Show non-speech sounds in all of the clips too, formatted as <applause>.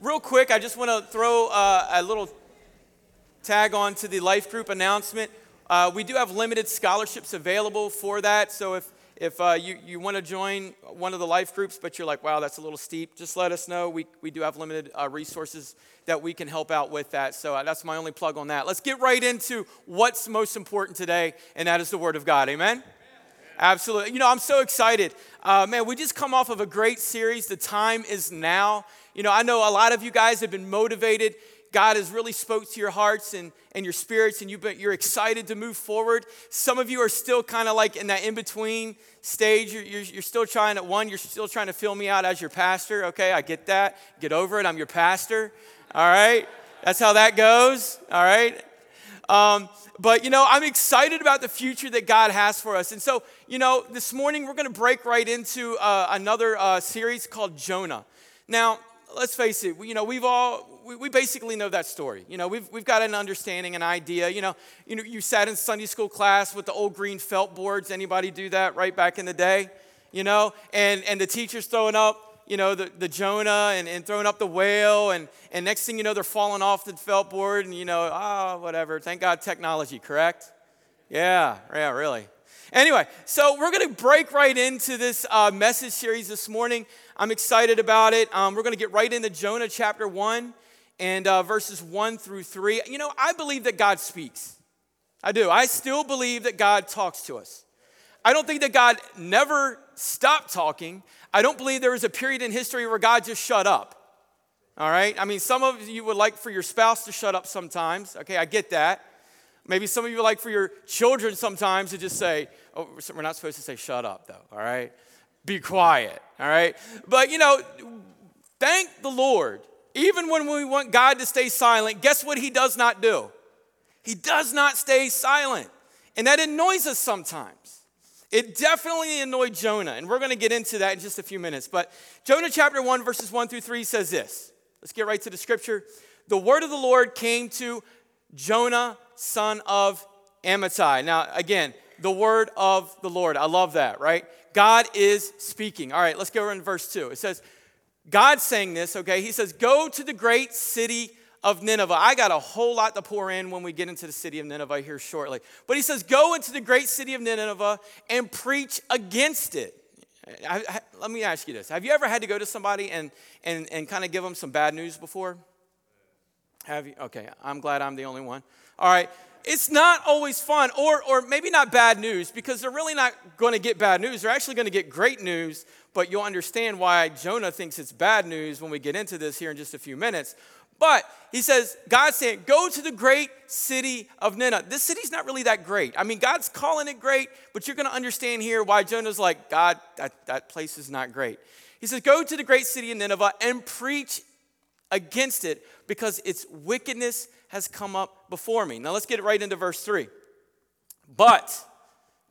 real quick, I just want to throw uh, a little tag on to the life group announcement. Uh, we do have limited scholarships available for that. So if, if uh, you, you want to join one of the life groups, but you're like, wow, that's a little steep, just let us know. We, we do have limited uh, resources that we can help out with that. So uh, that's my only plug on that. Let's get right into what's most important today, and that is the Word of God. Amen? Absolutely. You know, I'm so excited. Uh, man, we just come off of a great series. The time is now. You know, I know a lot of you guys have been motivated. God has really spoke to your hearts and, and your spirits, and you've been, you're excited to move forward. Some of you are still kind of like in that in between stage. You're, you're, you're still trying to, one, you're still trying to fill me out as your pastor. Okay, I get that. Get over it. I'm your pastor. All right. That's how that goes. All right. Um, but you know, I'm excited about the future that God has for us. And so, you know, this morning we're going to break right into uh, another uh, series called Jonah. Now, let's face it, you know, we've all, we, we basically know that story. You know, we've, we've got an understanding, an idea. You know, you know, you sat in Sunday school class with the old green felt boards. Anybody do that right back in the day? You know, and, and the teacher's throwing up, you know, the, the Jonah and, and throwing up the whale. And, and next thing you know, they're falling off the felt board and, you know, ah, oh, whatever. Thank God technology, correct? Yeah, yeah, really. Anyway, so we're going to break right into this uh, message series this morning. I'm excited about it. Um, we're going to get right into Jonah chapter 1 and uh, verses 1 through 3. You know, I believe that God speaks. I do. I still believe that God talks to us. I don't think that God never stopped talking. I don't believe there was a period in history where God just shut up. All right? I mean, some of you would like for your spouse to shut up sometimes. Okay, I get that. Maybe some of you like for your children sometimes to just say, oh, we're not supposed to say shut up, though. All right? be quiet, all right? But you know, thank the Lord. Even when we want God to stay silent, guess what He does not do? He does not stay silent. And that annoys us sometimes. It definitely annoyed Jonah, and we're going to get into that in just a few minutes. But Jonah chapter 1, verses 1 through 3 says this. Let's get right to the scripture. The word of the Lord came to Jonah, son of Amittai. Now, again, the word of the Lord. I love that, right? God is speaking. All right, let's go in verse 2. It says, God's saying this, okay? He says, Go to the great city of Nineveh. I got a whole lot to pour in when we get into the city of Nineveh here shortly. But he says, Go into the great city of Nineveh and preach against it. I, I, let me ask you this Have you ever had to go to somebody and, and, and kind of give them some bad news before? Have you? Okay, I'm glad I'm the only one. All right, it's not always fun, or, or maybe not bad news, because they're really not going to get bad news. They're actually going to get great news, but you'll understand why Jonah thinks it's bad news when we get into this here in just a few minutes. But he says, God's saying, go to the great city of Nineveh. This city's not really that great. I mean, God's calling it great, but you're going to understand here why Jonah's like, God, that, that place is not great. He says, go to the great city of Nineveh and preach against it because its wickedness has come up before me. Now let's get right into verse 3. But,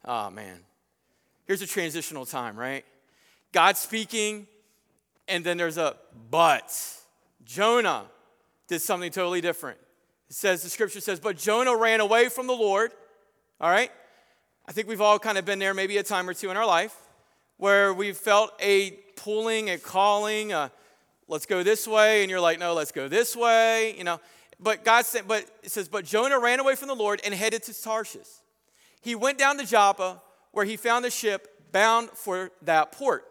oh man, here's a transitional time, right? God speaking, and then there's a but. Jonah did something totally different. It says, the scripture says, but Jonah ran away from the Lord. All right? I think we've all kind of been there maybe a time or two in our life where we've felt a pulling, a calling, a let's go this way, and you're like, no, let's go this way. You know, but God said, but it says, but Jonah ran away from the Lord and headed to Tarshish. He went down to Joppa, where he found a ship bound for that port.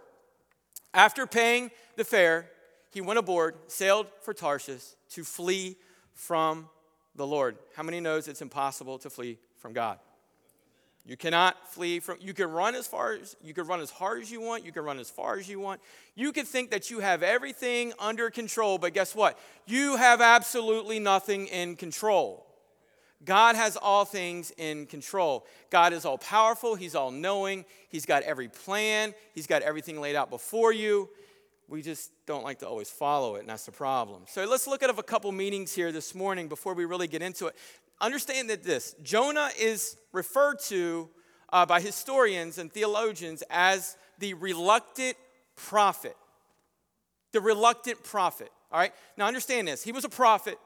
After paying the fare, he went aboard, sailed for Tarshish to flee from the Lord. How many knows it's impossible to flee from God? You cannot flee from, you can run as far as, you can run as hard as you want, you can run as far as you want. You can think that you have everything under control, but guess what? You have absolutely nothing in control. God has all things in control. God is all powerful, He's all knowing, He's got every plan, He's got everything laid out before you. We just don't like to always follow it, and that's the problem. So let's look at a couple meanings here this morning before we really get into it understand that this Jonah is referred to uh, by historians and theologians as the reluctant prophet. The reluctant prophet. All right? Now understand this. He was a prophet,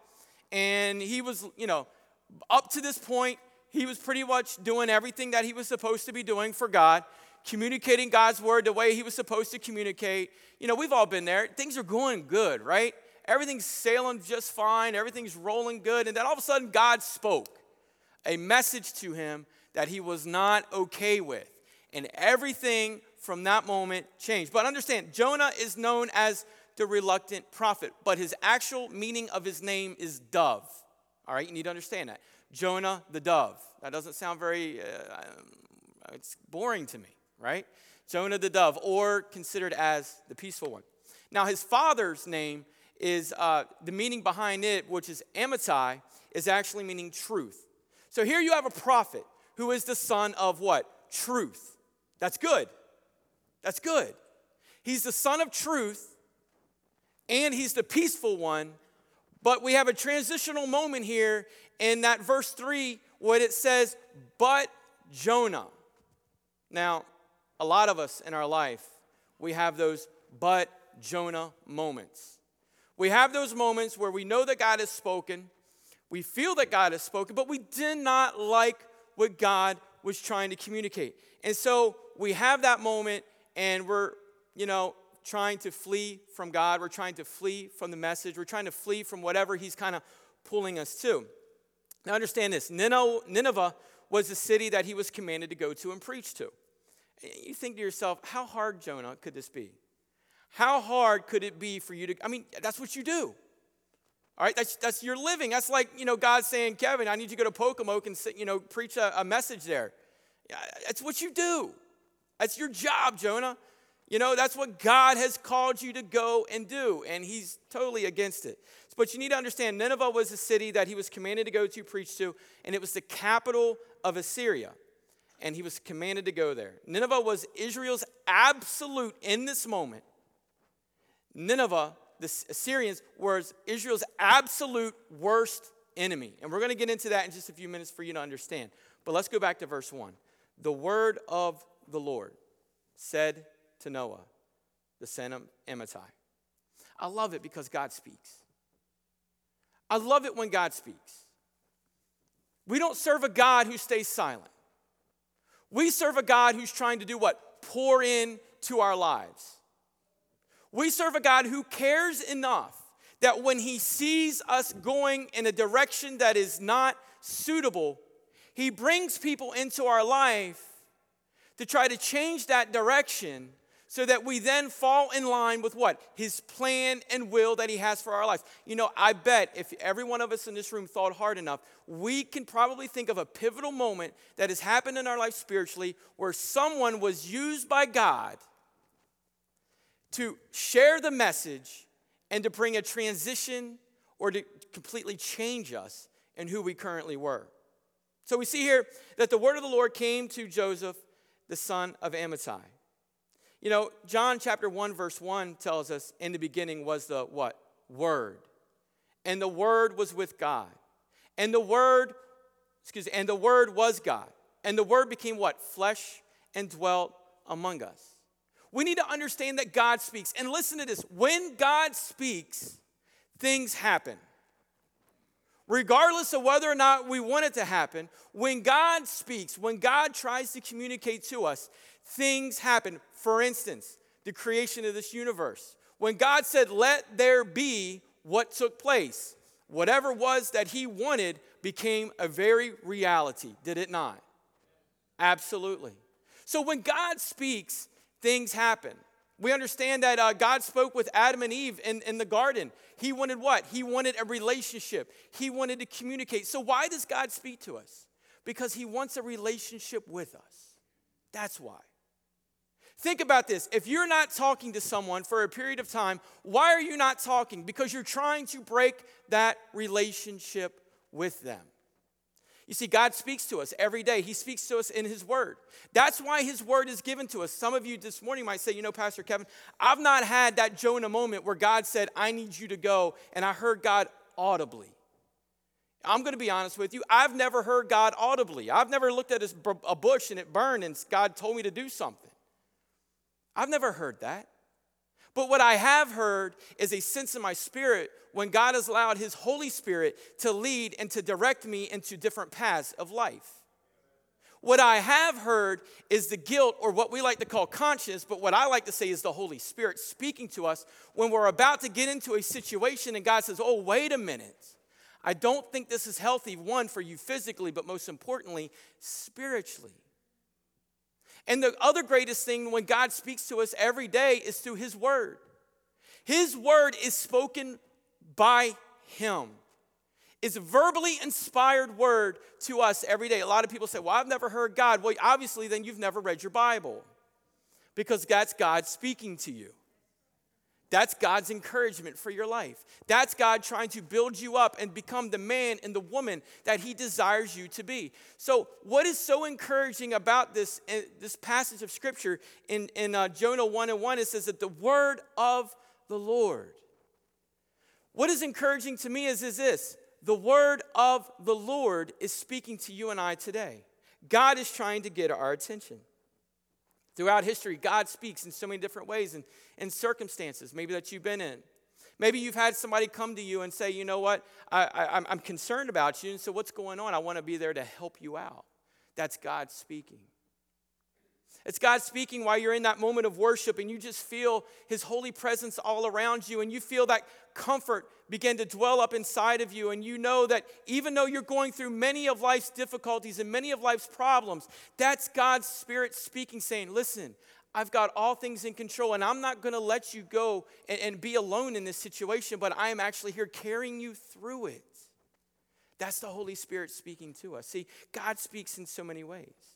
and he was, you know, up to this point, he was pretty much doing everything that he was supposed to be doing for God, communicating God's word the way he was supposed to communicate. You know, we've all been there. Things are going good, right? Everything's sailing just fine, everything's rolling good. And then all of a sudden, God spoke a message to him that he was not okay with. And everything from that moment changed. But understand, Jonah is known as the reluctant prophet, but his actual meaning of his name is dove. All right, you need to understand that. Jonah the dove. That doesn't sound very, uh, it's boring to me, right? Jonah the dove, or considered as the peaceful one. Now, his father's name is uh, the meaning behind it, which is Amittai, is actually meaning truth. So here you have a prophet who is the son of what? Truth. That's good. That's good. He's the son of truth, and he's the peaceful one. But we have a transitional moment here in that verse 3 what it says, but Jonah. Now, a lot of us in our life, we have those but Jonah moments. We have those moments where we know that God has spoken, we feel that God has spoken, but we did not like what God was trying to communicate. And so we have that moment and we're, you know, trying to flee from God. We're trying to flee from the message. We're trying to flee from whatever He's kind of pulling us to. Now, understand this Nineveh was the city that he was commanded to go to and preach to. You think to yourself, how hard, Jonah, could this be? How hard could it be for you to? I mean, that's what you do. All right, that's, that's your living. That's like, you know, God saying, Kevin, I need you to go to Pocomoke and, you know, preach a, a message there. That's what you do. That's your job, Jonah. You know, that's what God has called you to go and do, and he's totally against it. But you need to understand Nineveh was a city that he was commanded to go to preach to, and it was the capital of Assyria. And he was commanded to go there. Nineveh was Israel's absolute, in this moment, Nineveh, the Assyrians, was Israel's absolute worst enemy. And we're going to get into that in just a few minutes for you to understand. But let's go back to verse 1. The word of the Lord said to Noah, the son of Amittai. I love it because God speaks. I love it when God speaks. We don't serve a God who stays silent. We serve a God who's trying to do what? Pour in to our lives. We serve a God who cares enough that when he sees us going in a direction that is not suitable, he brings people into our life to try to change that direction so that we then fall in line with what? His plan and will that he has for our lives. You know, I bet if every one of us in this room thought hard enough, we can probably think of a pivotal moment that has happened in our life spiritually where someone was used by God to share the message and to bring a transition or to completely change us in who we currently were. So we see here that the word of the Lord came to Joseph the son of Amittai. You know, John chapter 1, verse 1 tells us in the beginning was the what? Word. And the Word was with God. And the Word, excuse me, and the Word was God. And the Word became what? Flesh and dwelt among us. We need to understand that God speaks. And listen to this when God speaks, things happen regardless of whether or not we want it to happen, when God speaks, when God tries to communicate to us, things happen. For instance, the creation of this universe. When God said, Let there be, what took place? Whatever was that He wanted became a very reality, did it not? Absolutely. So when God speaks, things happen. We understand that uh, God spoke with Adam and Eve in, in the garden. He wanted what? He wanted a relationship, He wanted to communicate. So, why does God speak to us? Because He wants a relationship with us. That's why. Think about this. If you're not talking to someone for a period of time, why are you not talking? Because you're trying to break that relationship with them. You see, God speaks to us every day. He speaks to us in His Word. That's why His Word is given to us. Some of you this morning might say, you know, Pastor Kevin, I've not had that Jonah moment where God said, I need you to go, and I heard God audibly. I'm going to be honest with you. I've never heard God audibly. I've never looked at a bush and it burned and God told me to do something. I've never heard that. But what I have heard is a sense in my spirit when God has allowed His Holy Spirit to lead and to direct me into different paths of life. What I have heard is the guilt, or what we like to call conscience, but what I like to say is the Holy Spirit speaking to us when we're about to get into a situation and God says, Oh, wait a minute. I don't think this is healthy, one, for you physically, but most importantly, spiritually. And the other greatest thing when God speaks to us every day is through His Word. His Word is spoken by Him. It's a verbally inspired word to us every day. A lot of people say, Well, I've never heard God. Well, obviously, then you've never read your Bible because that's God speaking to you. That's God's encouragement for your life. That's God trying to build you up and become the man and the woman that He desires you to be. So, what is so encouraging about this, uh, this passage of Scripture in, in uh, Jonah 1 and 1? It says that the word of the Lord. What is encouraging to me is, is this the word of the Lord is speaking to you and I today. God is trying to get our attention. Throughout history, God speaks in so many different ways and, and circumstances, maybe that you've been in. Maybe you've had somebody come to you and say, you know what, I, am concerned about you, and so what's going on? I want to be there to help you out. That's God speaking. It's God speaking while you're in that moment of worship and you just feel His holy presence all around you and you feel that comfort begin to dwell up inside of you. And you know that even though you're going through many of life's difficulties and many of life's problems, that's God's Spirit speaking, saying, Listen, I've got all things in control and I'm not going to let you go and, and be alone in this situation, but I am actually here carrying you through it. That's the Holy Spirit speaking to us. See, God speaks in so many ways.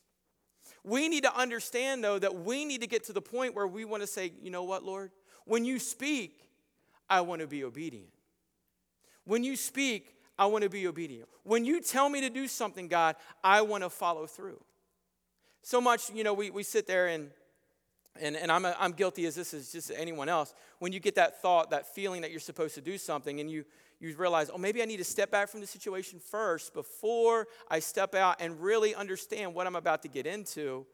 We need to understand, though, that we need to get to the point where we want to say, you know what, Lord? When you speak, I want to be obedient. When you speak, I want to be obedient. When you tell me to do something, God, I want to follow through. So much, you know, we, we sit there and and, and I'm, a, I'm guilty as this is just anyone else. When you get that thought, that feeling that you're supposed to do something, and you, you realize, oh, maybe I need to step back from the situation first before I step out and really understand what I'm about to get into.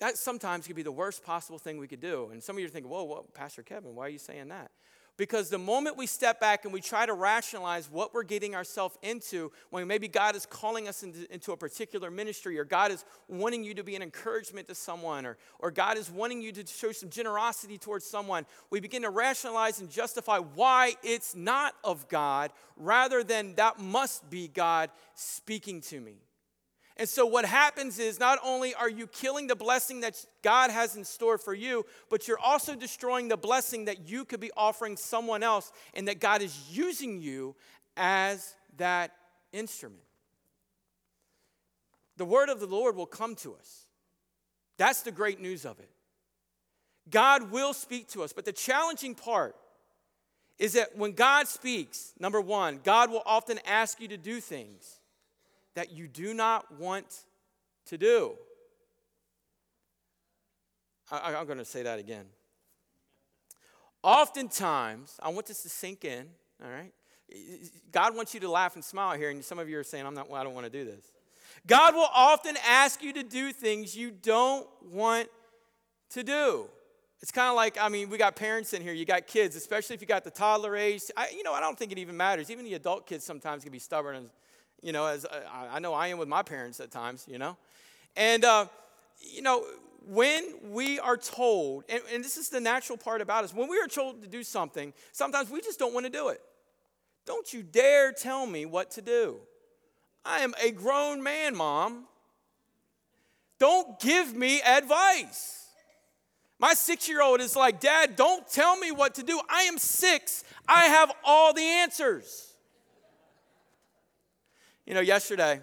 That sometimes could be the worst possible thing we could do. And some of you are thinking, whoa, whoa, Pastor Kevin, why are you saying that? Because the moment we step back and we try to rationalize what we're getting ourselves into, when maybe God is calling us into, into, a particular ministry, or God is wanting you to be an encouragement to someone, or, or God is wanting you to show some generosity towards someone, we begin to rationalize and justify why it's not of God, rather than that must be God speaking to me. And so, what happens is not only are you killing the blessing that God has in store for you, but you're also destroying the blessing that you could be offering someone else, and that God is using you as that instrument. The word of the Lord will come to us. That's the great news of it. God will speak to us, but the challenging part is that when God speaks, number one, God will often ask you to do things that you do not want to do. I, am going to say that again. Oftentimes, I want this to sink in, all right? God wants you to laugh and smile here, and some of you are saying, I'm not, I don't want to do this. God will often ask you to do things you don't want to do. It's kind of like, I mean, we got parents in here, you got kids, especially if you got the toddler age. I, you know, I don't think it even matters. Even the adult kids sometimes can be stubborn and you know, as uh, I, I know I am with my parents at times, you know. And, uh, you know, when we are told, and, and this is the natural part about us, when we are told to do something, sometimes we just don't want to do it. Don't you dare tell me what to do. I am a grown man, mom. Don't give me advice. My six year old is like, Dad, don't tell me what to do. I am six. I have all the answers. You know, yesterday,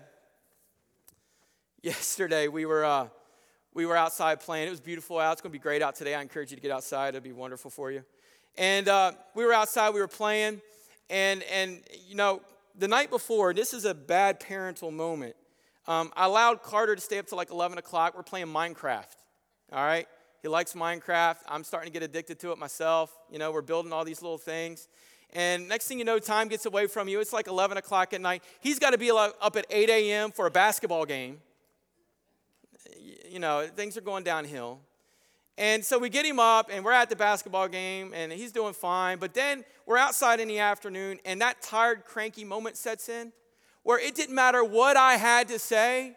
<laughs> yesterday we were uh, we were outside playing. It was beautiful out. It's going to be great out today. I encourage you to get outside. It'll be wonderful for you. And uh, we were outside. We were playing, and and you know, the night before, this is a bad parental moment. Um, I allowed Carter to stay up till like 11 o'clock. We're playing Minecraft. All right. He likes Minecraft. I'm starting to get addicted to it myself. You know, we're building all these little things. And next thing you know, time gets away from you. It's like 11 o'clock at night. He's got to be up at 8 a.m. for a basketball game. You know, things are going downhill. And so we get him up, and we're at the basketball game, and he's doing fine. But then we're outside in the afternoon, and that tired, cranky moment sets in where it didn't matter what I had to say,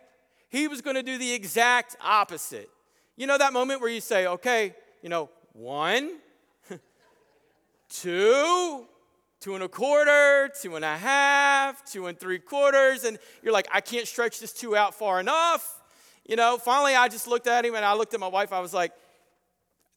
he was going to do the exact opposite. You know that moment where you say, okay, you know, one, <laughs> two, two and a quarter, two and a half, two and three quarters, and you're like, I can't stretch this two out far enough. You know, finally I just looked at him and I looked at my wife. I was like,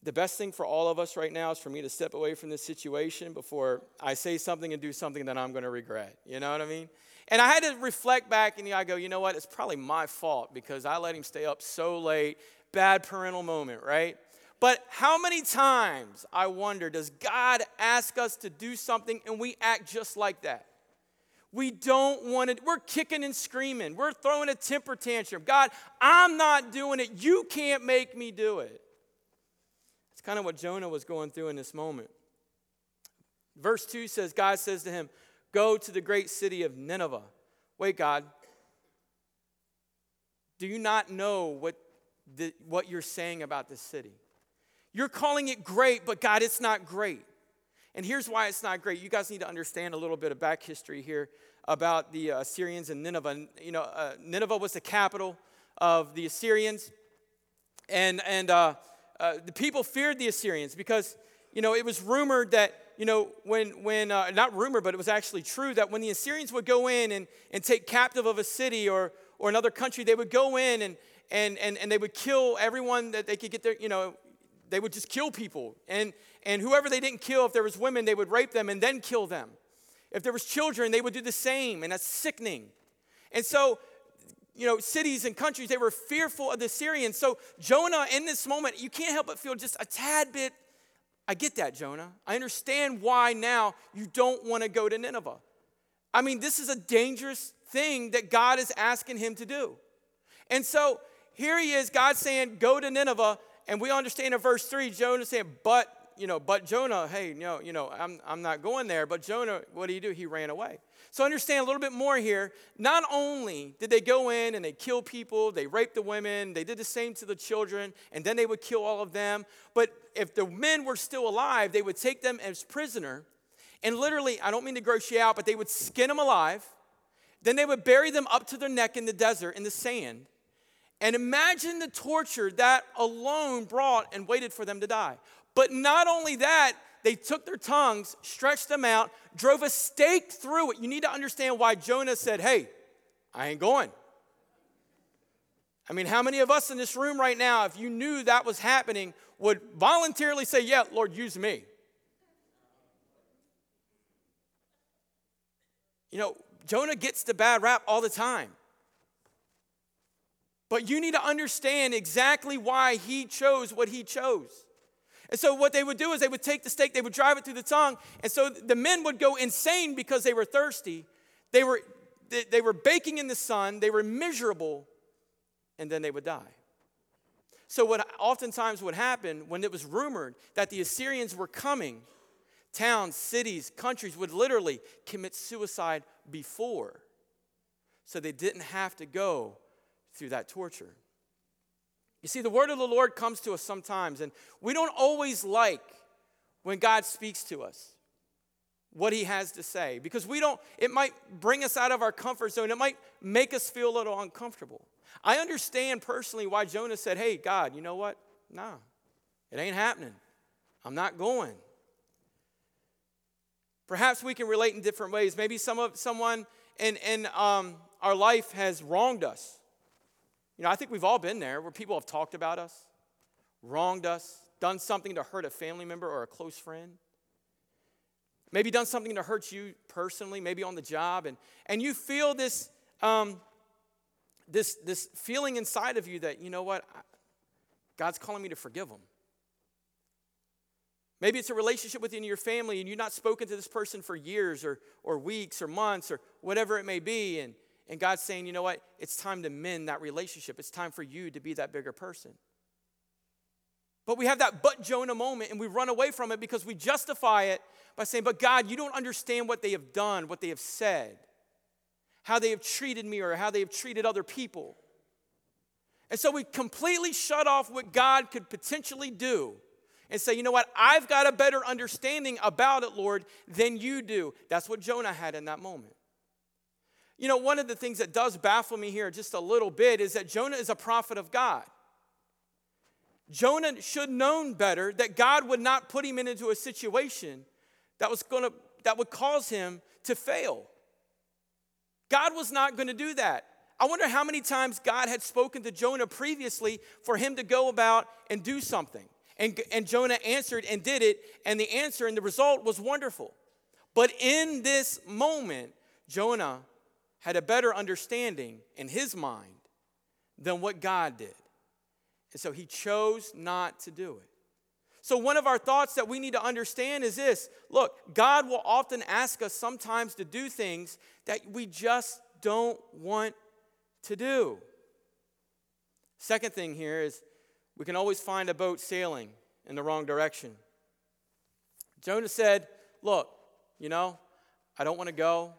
the best thing for all of us right now is for me to step away from this situation before I say something and do something that I'm going to regret. You know what I mean? And I had to reflect back and I go, you know what? It's probably my fault because I let him stay up so late. Bad parental moment, right? But how many times, I wonder, does God ask us to do something and we act just like that? We don't want it. We're kicking and screaming. We're throwing a temper tantrum. God, I'm not doing it. You can't make me do it. It's kind of what Jonah was going through in this moment. Verse 2 says, God says to him, Go to the great city of Nineveh. Wait, God. Do you not know what, the, what you're saying about this city? You're calling it great, but God, it's not great. And here's why it's not great. You guys need to understand a little bit of back history here about the uh, Assyrians and Nineveh. You know, uh, Nineveh was the capital of the Assyrians, and and uh, uh the people feared the Assyrians because you know it was rumored that you know when when uh, not rumor, but it was actually true that when the Assyrians would go in and and take captive of a city or or another country, they would go in and and and, and they would kill everyone that they could get their you know they would just kill people. And, and whoever they didn't kill, if there was women, they would rape them and then kill them. If there was children, they would do the same, and that's sickening. And so, you know, cities and countries, they were fearful of the Syrians. So Jonah, in this moment, you can't help but feel just a tad bit, I get that, Jonah. I understand why now you don't want to go to Nineveh. I mean, this is a dangerous thing that God is asking him to do. And so here he is, God saying, go to Nineveh and we understand in verse 3, Jonah saying, but, you know, but Jonah, hey, no, you know, I'm, I'm not going there. But Jonah, what did he do? He ran away. So understand a little bit more here. Not only did they go in and they kill people, they raped the women, they did the same to the children, and then they would kill all of them. But if the men were still alive, they would take them as prisoner. And literally, I don't mean to gross you out, but they would skin them alive. Then they would bury them up to their neck in the desert, in the sand. And imagine the torture that alone brought and waited for them to die. But not only that, they took their tongues, stretched them out, drove a stake through it. You need to understand why Jonah said, Hey, I ain't going. I mean, how many of us in this room right now, if you knew that was happening, would voluntarily say, Yeah, Lord, use me? You know, Jonah gets the bad rap all the time. But you need to understand exactly why he chose what he chose. And so, what they would do is they would take the stake, they would drive it through the tongue. And so the men would go insane because they were thirsty. They were, they, they were baking in the sun, they were miserable, and then they would die. So, what oftentimes would happen when it was rumored that the Assyrians were coming, towns, cities, countries would literally commit suicide before. So they didn't have to go through that torture. You see, the word of the Lord comes to us sometimes, and we don't always like when God speaks to us what he has to say because we don't it might bring us out of our comfort zone. It might make us feel a little uncomfortable. I understand personally why jonah said hey god you know what? Nah it ain't happening. I'm not going. Perhaps we can relate in different ways. Maybe some of someone in, in um, our life has wronged us you know, I think we've all been there where people have talked about us, wronged us, done something to hurt a family member or a close friend. Maybe done something to hurt you personally, maybe on the job, and, and you feel this, um, this, this feeling inside of you that, you know what, God's calling me to forgive them. Maybe it's a relationship within your family and you've not spoken to this person for years or, or weeks or months or whatever it may be, and, and God's saying, you know what? It's time to mend that relationship. It's time for you to be that bigger person. But we have that but Jonah moment and we run away from it because we justify it by saying, but God, you don't understand what they have done, what they have said, how they have treated me or how they have treated other people. And so we completely shut off what God could potentially do and say, you know what? I've got a better understanding about it, Lord, than you do. That's what Jonah had in that moment. You know, one of the things that does baffle me here just a little bit is that Jonah is a prophet of God. Jonah should known better that God would not put him into a situation that was going to that would cause him to fail. God was not going to do that. I wonder how many times God had spoken to Jonah previously for him to go about and do something. And, and Jonah answered and did it, and the answer and the result was wonderful. But in this moment, Jonah had a better understanding in his mind than what God did. And so he chose not to do it. So, one of our thoughts that we need to understand is this look, God will often ask us sometimes to do things that we just don't want to do. Second thing here is we can always find a boat sailing in the wrong direction. Jonah said, Look, you know, I don't want to go.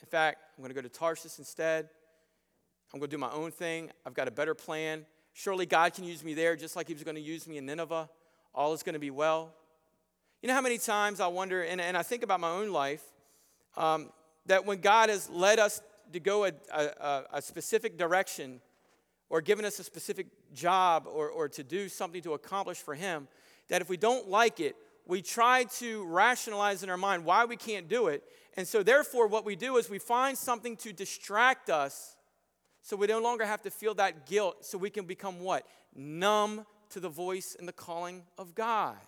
In fact, I'm going to go to Tarsus instead. I'm going to do my own thing. I've got a better plan. Surely God can use me there just like He was going to use me in Nineveh. All is going to be well. You know how many times I wonder, and, and I think about my own life, um, that when God has led us to go a, a, a specific direction or given us a specific job or, or to do something to accomplish for Him, that if we don't like it, we try to rationalize in our mind why we can't do it. And so, therefore, what we do is we find something to distract us so we no longer have to feel that guilt, so we can become what? Numb to the voice and the calling of God.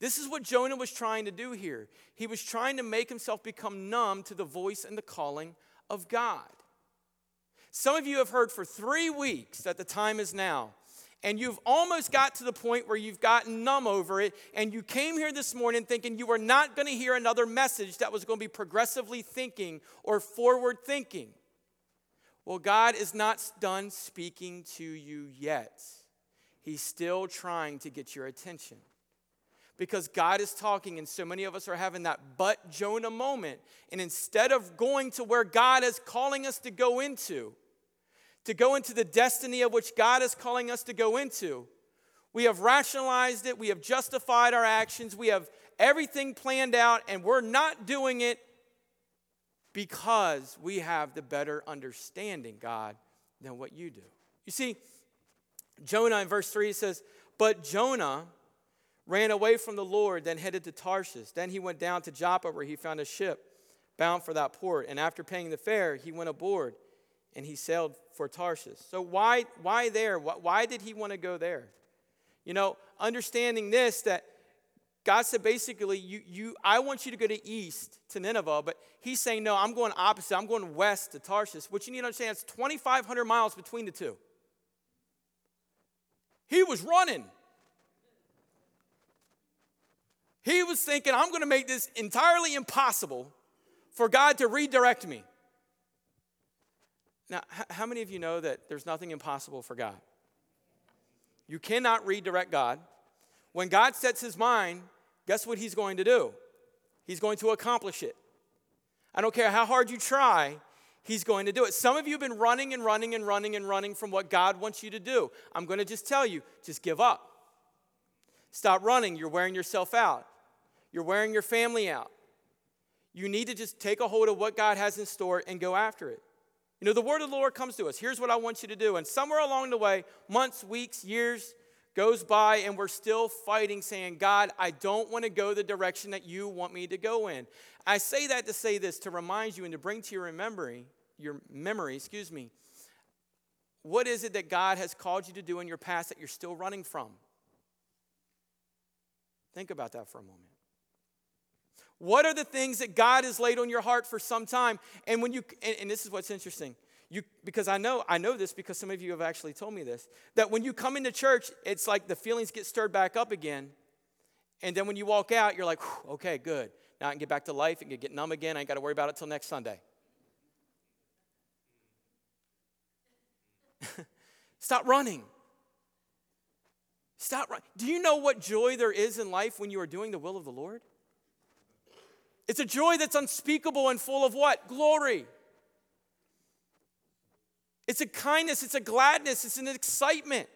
This is what Jonah was trying to do here. He was trying to make himself become numb to the voice and the calling of God. Some of you have heard for three weeks that the time is now, and you've almost got to the point where you've gotten numb over it, and you came here this morning thinking you were not going to hear another message that was going to be progressively thinking or forward thinking. Well, God is not done speaking to you yet. He's still trying to get your attention because God is talking, and so many of us are having that but Jonah moment. And instead of going to where God is calling us to go into, to go into the destiny of which God is calling us to go into, we have rationalized it, we have justified our actions, we have everything planned out, and we're not doing it because we have the better understanding, God, than what you do. You see, Jonah in verse 3 says, But Jonah, ran away from the Lord, then headed to Tarshish. Then he went down to Joppa, where he found a ship bound for that port. And after paying the fare, he went aboard and he sailed for Tarshish. So, why, why there? Why did he want to go there? You know, understanding this, that God said basically, you, you, I want you to go to east to Nineveh, but he's saying, no, I'm going opposite. I'm going west to Tarshish, which you need to understand, it's 2,500 miles between the two. He was running. He was thinking, I'm going to make this entirely impossible for God to redirect me. Now, how many of you know that there's nothing impossible for God? You cannot redirect God. When God sets his mind, guess what he's going to do? He's going to accomplish it. I don't care how hard you try, he's going to do it. Some of you have been running and running and running and running from what God wants you to do. I'm going to just tell you just give up. Stop running. You're wearing yourself out. You're wearing your family out. You need to just take a hold of what God has in store and go after it. You know, the word of the Lord comes to us. Here's what I want you to do. And somewhere along the way, months, weeks, years goes by, and we're still fighting, saying, God, I don't want to go the direction that you want me to go in. I say that to say this, to remind you and to bring to your memory, your memory, excuse me, what is it that God has called you to do in your past that you're still running from? Think about that for a moment. What are the things that God has laid on your heart for some time? And when you and, and, this is what's interesting. You because I know I know this because some of you have actually told me this that when you come into church, it's like the feelings get stirred back up again. And then when you walk out, you're like, okay, good. Now I can get back to life and get numb again. I ain't got to worry about it till next Sunday. <laughs> Stop running. Stop running. Do you know what joy there is in life when you are doing the will of the Lord? It's a joy that's unspeakable and full of what? Glory. It's a kindness, it's a gladness, it's an excitement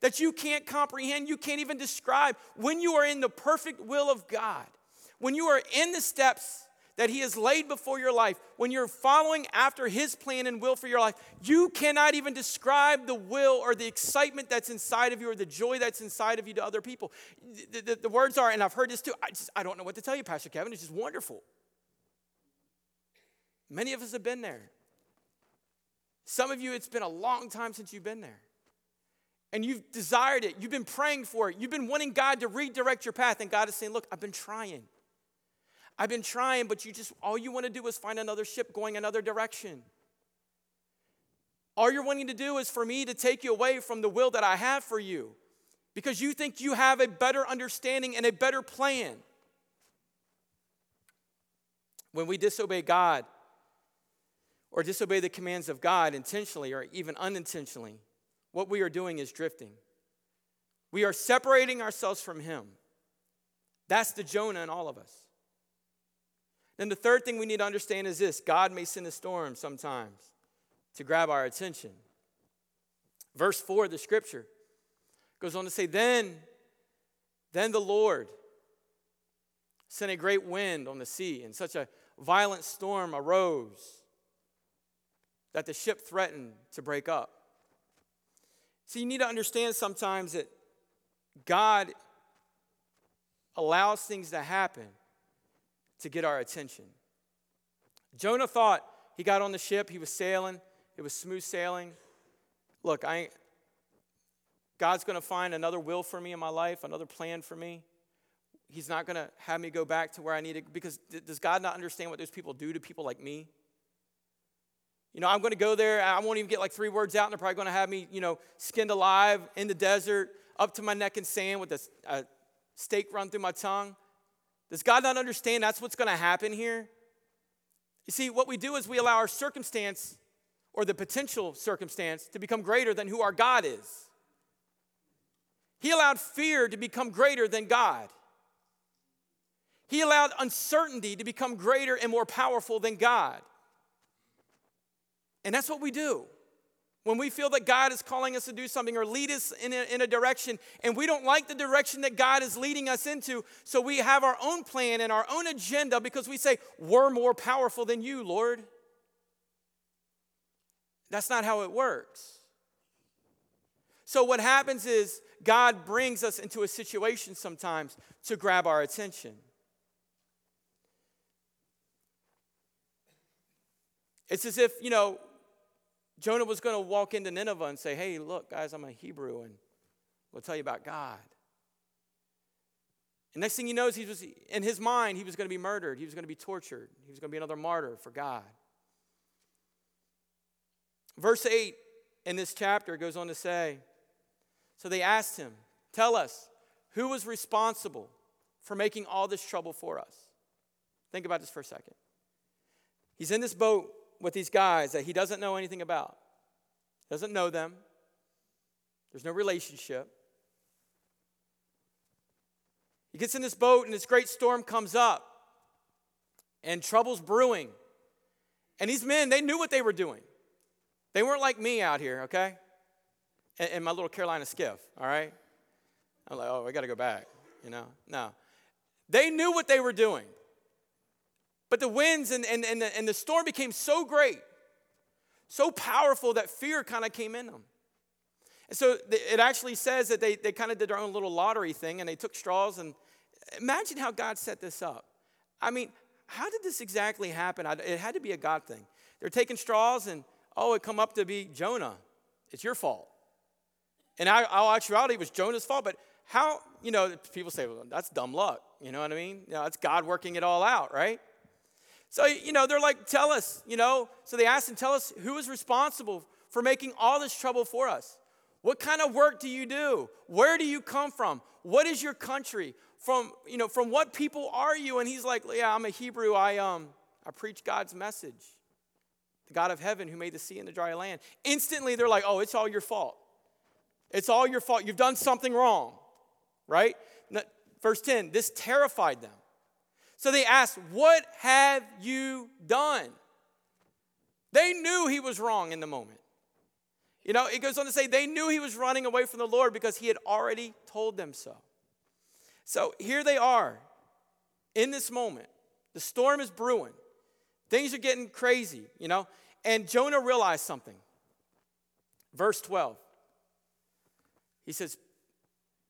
that you can't comprehend, you can't even describe when you are in the perfect will of God, when you are in the steps that He has laid before your life, when you're following after His plan and will for your life, you cannot even describe the will or the excitement that's inside of you or the joy that's inside of you to other people. The, the, the words are, and I've heard this too, I, just, I don't know what to tell you, Pastor Kevin, it's just wonderful. Many of us have been there. Some of you, it's been a long time since you've been there. And you've desired it. You've been praying for it. You've been wanting God to redirect your path. And God is saying, Look, I've been trying. I've been trying, but you just, all you want to do is find another ship going another direction. All you're wanting to do is for me to take you away from the will that I have for you because you think you have a better understanding and a better plan. When we disobey God or disobey the commands of God intentionally or even unintentionally, what we are doing is drifting. We are separating ourselves from Him. That's the Jonah in all of us. Then the third thing we need to understand is this God may send a storm sometimes to grab our attention. Verse 4 of the scripture goes on to say, Then, then the Lord sent a great wind on the sea, and such a violent storm arose that the ship threatened to break up. So you need to understand sometimes that God allows things to happen to get our attention. Jonah thought he got on the ship, he was sailing, it was smooth sailing. Look, I God's going to find another will for me in my life, another plan for me. He's not going to have me go back to where I need to because does God not understand what those people do to people like me? You know, I'm going to go there. I won't even get like three words out, and they're probably going to have me, you know, skinned alive in the desert, up to my neck in sand with a, a stake run through my tongue. Does God not understand that's what's going to happen here? You see, what we do is we allow our circumstance or the potential circumstance to become greater than who our God is. He allowed fear to become greater than God. He allowed uncertainty to become greater and more powerful than God. And that's what we do. When we feel that God is calling us to do something or lead us in a, in a direction, and we don't like the direction that God is leading us into, so we have our own plan and our own agenda because we say, We're more powerful than you, Lord. That's not how it works. So, what happens is God brings us into a situation sometimes to grab our attention. It's as if, you know, Jonah was going to walk into Nineveh and say, Hey, look, guys, I'm a Hebrew and we'll tell you about God. And next thing he knows, he was in his mind, he was going to be murdered, he was going to be tortured, he was going to be another martyr for God. Verse 8 in this chapter goes on to say So they asked him, Tell us, who was responsible for making all this trouble for us? Think about this for a second. He's in this boat with these guys that he doesn't know anything about, doesn't know them, there's no relationship. He gets in this boat, and this great storm comes up, and trouble's brewing. And these men, they knew what they were doing. They weren't like me out here, okay? In my little Carolina skiff, all right? I'm like, oh, we got to go back, you know? No. They knew what they were doing. But the winds and, and, and, the, and the storm became so great, so powerful that fear kind of came in them. And so it actually says that they, they kind of did their own little lottery thing and they took straws. And imagine how God set this up. I mean, how did this exactly happen? It had to be a God thing. They're taking straws and, oh, it come up to be Jonah. It's your fault. And all actuality, it was Jonah's fault. But how, you know, people say, well, that's dumb luck. You know what I mean? You know, that's God working it all out, right? So, you know, they're like, tell us, you know. So they asked him, tell us who is responsible for making all this trouble for us. What kind of work do you do? Where do you come from? What is your country? From, you know, from what people are you? And he's like, yeah, I'm a Hebrew. I, um, I preach God's message. The God of heaven who made the sea and the dry land. Instantly, they're like, oh, it's all your fault. It's all your fault. You've done something wrong, right? Verse 10 this terrified them. So they asked, What have you done? They knew he was wrong in the moment. You know, it goes on to say they knew he was running away from the Lord because he had already told them so. So here they are in this moment. The storm is brewing. Things are getting crazy, you know? And Jonah realized something. Verse 12. He says,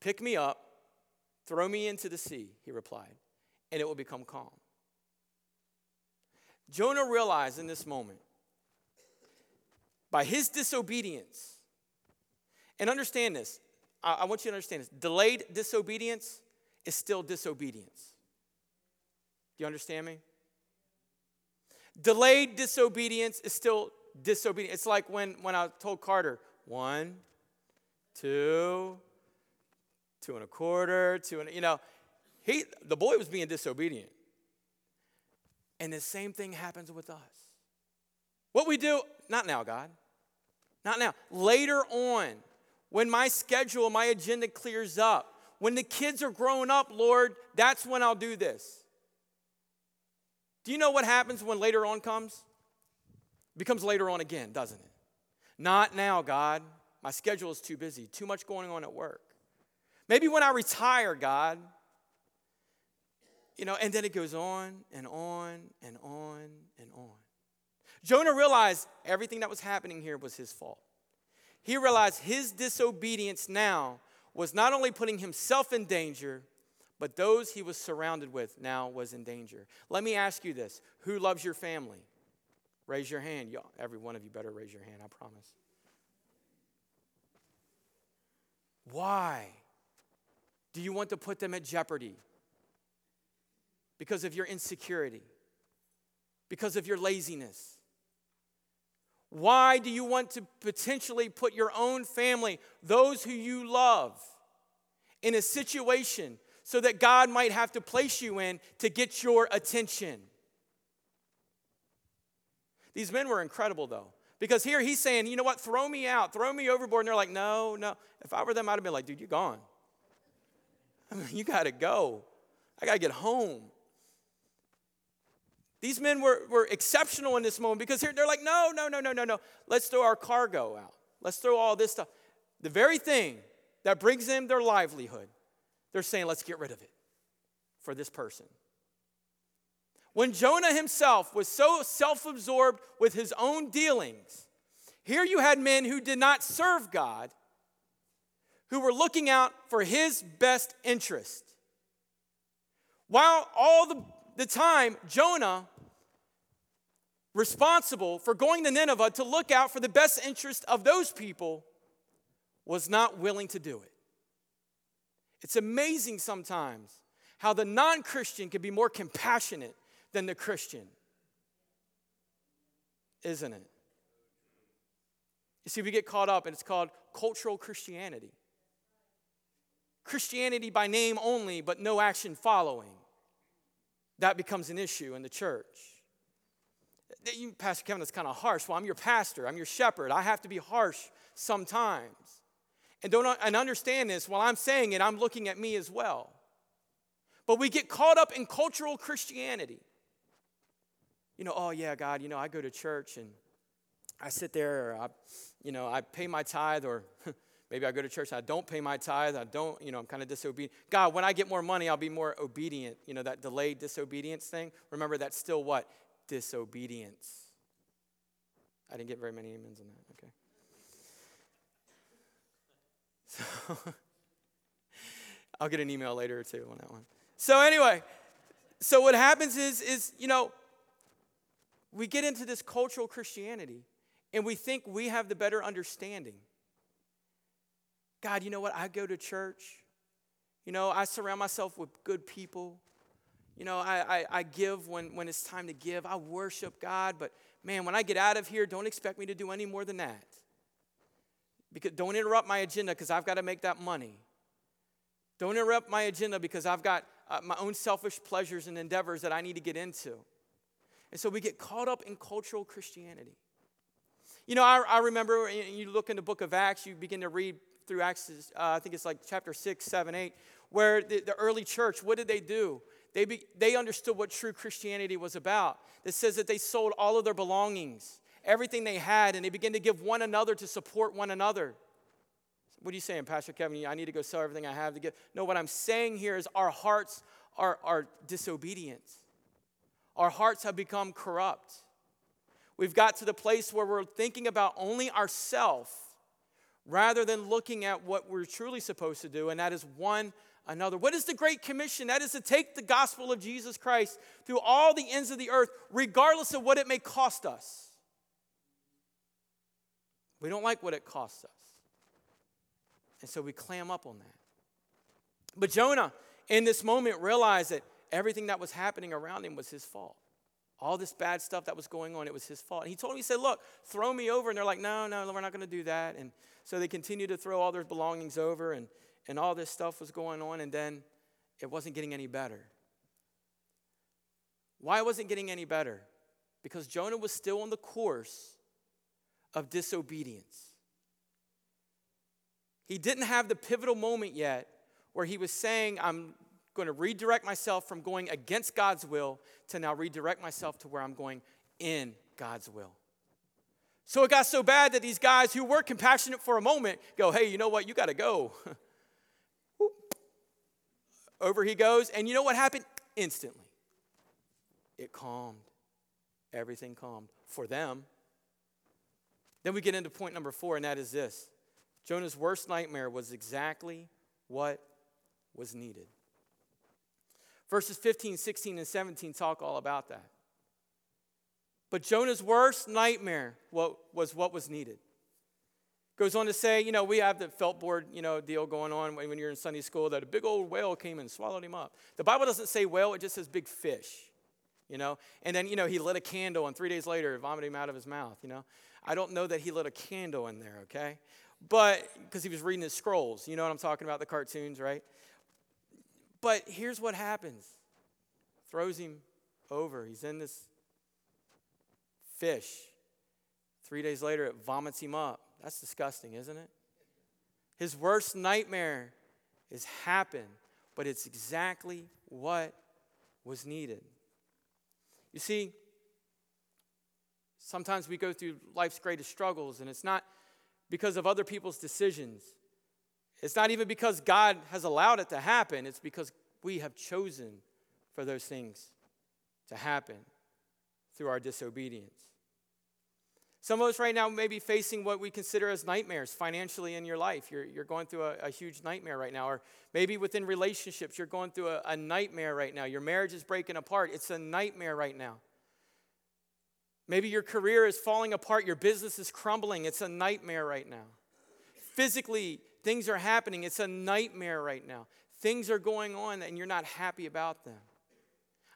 Pick me up, throw me into the sea, he replied, and it will become calm. Jonah realized in this moment, by his disobedience, and understand this, I, I want you to understand this delayed disobedience is still disobedience. Do you understand me? Delayed disobedience is still disobedience. It's like when, when I told Carter, one, two, two and a quarter, two and you know, he the boy was being disobedient. And the same thing happens with us. What we do, not now, God. Not now. Later on, when my schedule, my agenda clears up, when the kids are growing up, Lord, that's when I'll do this. Do you know what happens when later on comes? It becomes later on again, doesn't it? Not now, God. My schedule is too busy, too much going on at work. Maybe when I retire, God. You know, and then it goes on and on and on and on. Jonah realized everything that was happening here was his fault. He realized his disobedience now was not only putting himself in danger, but those he was surrounded with now was in danger. Let me ask you this who loves your family? Raise your hand. Y'all, every one of you better raise your hand, I promise. Why do you want to put them at jeopardy? Because of your insecurity, because of your laziness. Why do you want to potentially put your own family, those who you love, in a situation so that God might have to place you in to get your attention? These men were incredible, though. Because here he's saying, you know what, throw me out, throw me overboard. And they're like, no, no. If I were them, I'd have been like, dude, you're gone. I <laughs> mean, you got to go. I got to get home. These men were, were exceptional in this moment because they're like, no, no, no, no, no, no. Let's throw our cargo out. Let's throw all this stuff. The very thing that brings them their livelihood, they're saying, let's get rid of it for this person. When Jonah himself was so self absorbed with his own dealings, here you had men who did not serve God, who were looking out for his best interest. While all the the time Jonah, responsible for going to Nineveh to look out for the best interest of those people, was not willing to do it. It's amazing sometimes how the non Christian can be more compassionate than the Christian, isn't it? You see, we get caught up, and it's called cultural Christianity. Christianity by name only, but no action following that becomes an issue in the church. You, pastor Kevin, that's kind of harsh. Well, I'm your pastor, I'm your shepherd. I have to be harsh sometimes. And don't and understand this, while I'm saying it, I'm looking at me as well. But we get caught up in cultural Christianity. You know, oh yeah, God, you know, I go to church and I sit there, or I, you know, I pay my tithe, or <laughs> Maybe I go to church and I don't pay my tithe. I don't, you know, I'm kind of disobedient. God, when I get more money, I'll be more obedient. You know, that delayed disobedience thing. Remember, that's still what? Disobedience. I didn't get very many amens on that. Okay. So <laughs> I'll get an email later or two on that one. So anyway, so what happens is, is you know, we get into this cultural Christianity and we think we have the better understanding. God, you know what? I go to church. You know, I surround myself with good people. You know, I, I, I, give when, when it's time to give. I worship God, but man, when I get out of here, don't expect me to do any more than that. Because don't interrupt my agenda because I've got to make that money. Don't interrupt my agenda because I've got uh, my own selfish pleasures and endeavors that I need to get into. And so we get caught up in cultural Christianity. You know, I, I remember you look in the book of Acts, you begin to read through Acts, uh, I think it's like chapter 6, 7, 8, where the, the early church, what did they do? They, be, they understood what true Christianity was about. It says that they sold all of their belongings, everything they had, and they began to give one another to support one another. What are you saying, Pastor Kevin? I need to go sell everything I have to give. No, what I'm saying here is our hearts are, are disobedient. Our hearts have become corrupt. We've got to the place where we're thinking about only ourselves rather than looking at what we're truly supposed to do, and that is one another. What is the Great Commission? That is to take the gospel of Jesus Christ through all the ends of the earth, regardless of what it may cost us. We don't like what it costs us. And so we clam up on that. But Jonah, in this moment, realized that everything that was happening around him was his fault. All this bad stuff that was going on, it was his fault. And he told me, he said, Look, throw me over. And they're like, No, no, we're not going to do that. And so they continued to throw all their belongings over, and, and all this stuff was going on. And then it wasn't getting any better. Why wasn't it getting any better? Because Jonah was still on the course of disobedience. He didn't have the pivotal moment yet where he was saying, I'm going to redirect myself from going against God's will to now redirect myself to where I'm going in God's will. So it got so bad that these guys who were compassionate for a moment go, hey, you know what? You got to go. <laughs> Over he goes. And you know what happened? Instantly. It calmed. Everything calmed for them. Then we get into point number four, and that is this Jonah's worst nightmare was exactly what was needed. Verses 15, 16, and 17 talk all about that. But Jonah's worst nightmare was what was needed. Goes on to say, you know, we have the felt board, you know, deal going on when you're in Sunday school that a big old whale came and swallowed him up. The Bible doesn't say whale, it just says big fish, you know. And then, you know, he lit a candle and three days later vomited him out of his mouth, you know. I don't know that he lit a candle in there, okay? But, because he was reading his scrolls, you know what I'm talking about, the cartoons, right? But here's what happens throws him over. He's in this fish. Three days later, it vomits him up. That's disgusting, isn't it? His worst nightmare has happened, but it's exactly what was needed. You see, sometimes we go through life's greatest struggles, and it's not because of other people's decisions. It's not even because God has allowed it to happen, it's because we have chosen for those things to happen through our disobedience. Some of us right now may be facing what we consider as nightmares financially in your life. You're, you're going through a, a huge nightmare right now. Or maybe within relationships, you're going through a, a nightmare right now. Your marriage is breaking apart. It's a nightmare right now. Maybe your career is falling apart. Your business is crumbling. It's a nightmare right now. Physically, things are happening. It's a nightmare right now. Things are going on and you're not happy about them.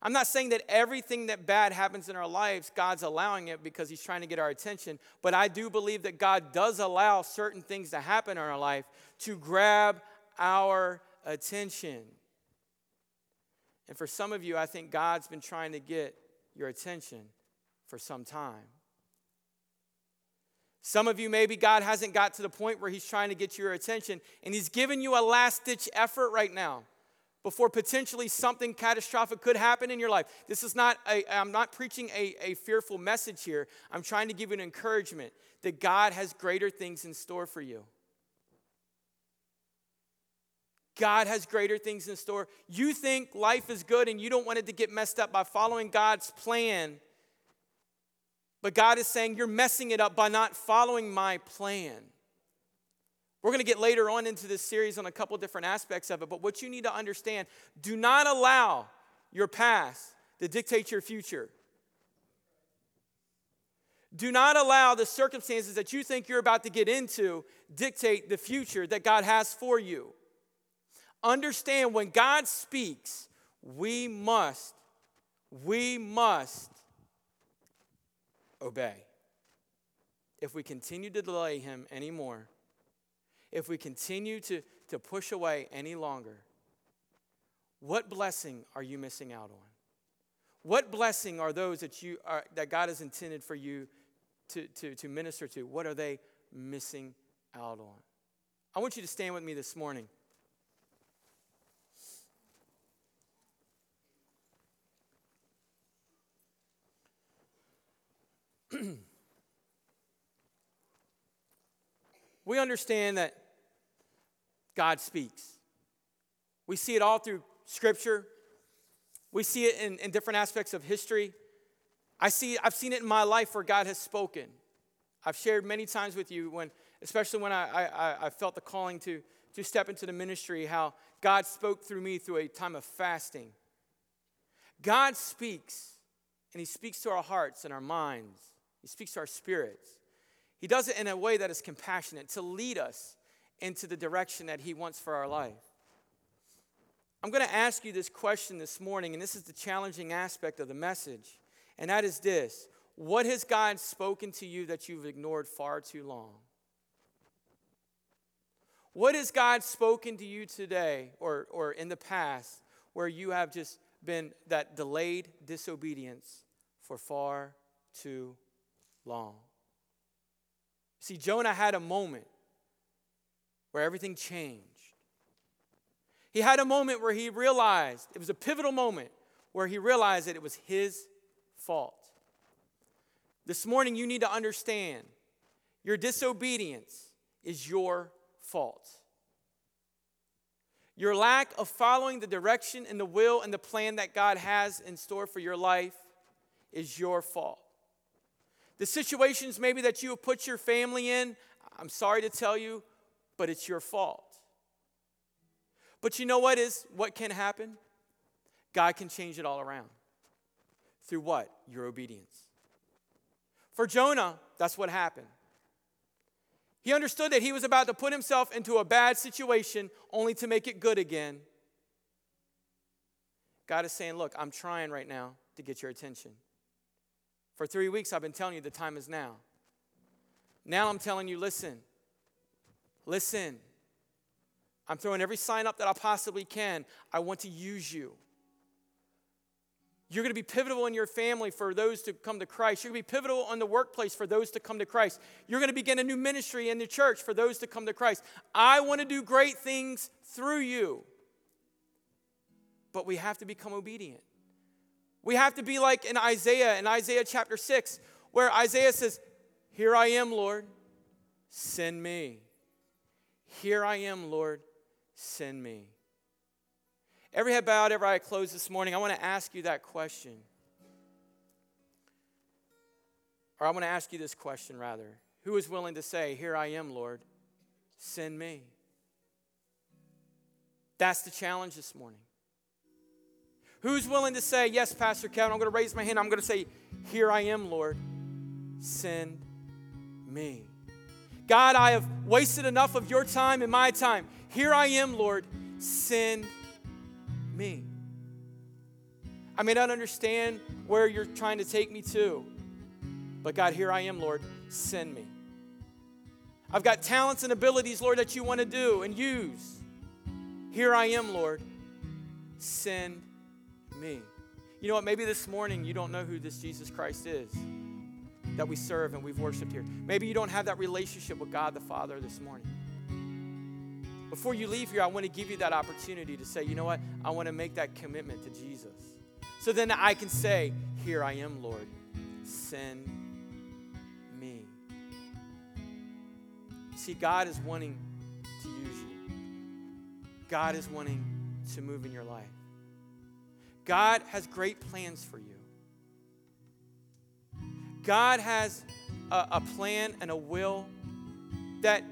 I'm not saying that everything that bad happens in our lives, God's allowing it because He's trying to get our attention, but I do believe that God does allow certain things to happen in our life to grab our attention. And for some of you, I think God's been trying to get your attention for some time. Some of you, maybe God hasn't got to the point where He's trying to get your attention, and He's giving you a last ditch effort right now before potentially something catastrophic could happen in your life. This is not, i am not preaching a, a fearful message here. I'm trying to give you an encouragement that God has greater things in store for you. God has greater things in store. You think life is good and you don't want it to get messed up by following God's plan. But God is saying you're messing it up by not following my plan. We're going to get later on into this series on a couple different aspects of it, but what you need to understand do not allow your past to dictate your future. Do not allow the circumstances that you think you're about to get into dictate the future that God has for you. Understand when God speaks, we must, we must obey. If we continue to delay Him anymore, if we continue to, to push away any longer, what blessing are you missing out on? What blessing are those that, you are, that God has intended for you to, to, to minister to? What are they missing out on? I want you to stand with me this morning. <clears throat> we understand that God speaks. We see it all through Scripture. We see it in, in different aspects of history. I see, I've seen it in my life where God has spoken. I've shared many times with you when, especially when I, I, I felt the calling to, to step into the ministry, how God spoke through me through a time of fasting. God speaks, and He speaks to our hearts and our minds. He speaks to our spirits. He does it in a way that is compassionate to lead us into the direction that He wants for our life. I'm going to ask you this question this morning, and this is the challenging aspect of the message, and that is this What has God spoken to you that you've ignored far too long? What has God spoken to you today or, or in the past where you have just been that delayed disobedience for far too long? See, Jonah had a moment where everything changed. He had a moment where he realized, it was a pivotal moment where he realized that it was his fault. This morning, you need to understand your disobedience is your fault. Your lack of following the direction and the will and the plan that God has in store for your life is your fault. The situations maybe that you have put your family in, I'm sorry to tell you, but it's your fault. But you know what is what can happen? God can change it all around. Through what? Your obedience. For Jonah, that's what happened. He understood that he was about to put himself into a bad situation only to make it good again. God is saying, Look, I'm trying right now to get your attention. For three weeks, I've been telling you the time is now. Now I'm telling you, listen, listen. I'm throwing every sign up that I possibly can. I want to use you. You're going to be pivotal in your family for those to come to Christ. You're going to be pivotal in the workplace for those to come to Christ. You're going to begin a new ministry in the church for those to come to Christ. I want to do great things through you. But we have to become obedient. We have to be like in Isaiah, in Isaiah chapter 6, where Isaiah says, Here I am, Lord, send me. Here I am, Lord, send me. Every head bowed, every eye closed this morning, I want to ask you that question. Or I want to ask you this question rather. Who is willing to say, Here I am, Lord, send me? That's the challenge this morning. Who's willing to say, Yes, Pastor Kevin, I'm going to raise my hand. I'm going to say, Here I am, Lord, send me. God, I have wasted enough of your time and my time. Here I am, Lord, send me. I may not understand where you're trying to take me to, but God, here I am, Lord, send me. I've got talents and abilities, Lord, that you want to do and use. Here I am, Lord, send me. You know what? Maybe this morning you don't know who this Jesus Christ is that we serve and we've worshiped here. Maybe you don't have that relationship with God the Father this morning. Before you leave here, I want to give you that opportunity to say, you know what? I want to make that commitment to Jesus. So then I can say, Here I am, Lord. Send me. See, God is wanting to use you, God is wanting to move in your life. God has great plans for you. God has a, a plan and a will that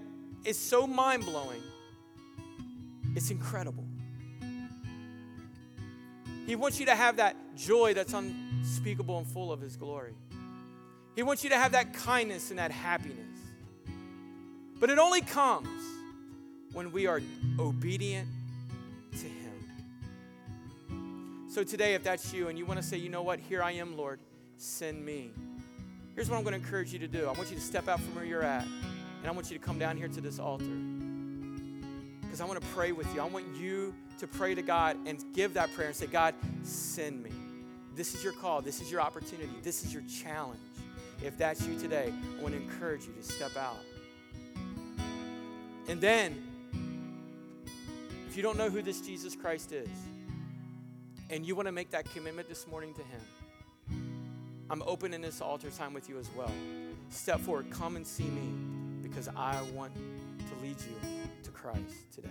is so mind blowing it's incredible. He wants you to have that joy that's unspeakable and full of His glory. He wants you to have that kindness and that happiness. But it only comes when we are obedient So today, if that's you and you want to say, you know what, here I am, Lord, send me. Here's what I'm going to encourage you to do I want you to step out from where you're at, and I want you to come down here to this altar because I want to pray with you. I want you to pray to God and give that prayer and say, God, send me. This is your call. This is your opportunity. This is your challenge. If that's you today, I want to encourage you to step out. And then, if you don't know who this Jesus Christ is, and you want to make that commitment this morning to Him, I'm open in this altar time with you as well. Step forward, come and see me because I want to lead you to Christ today.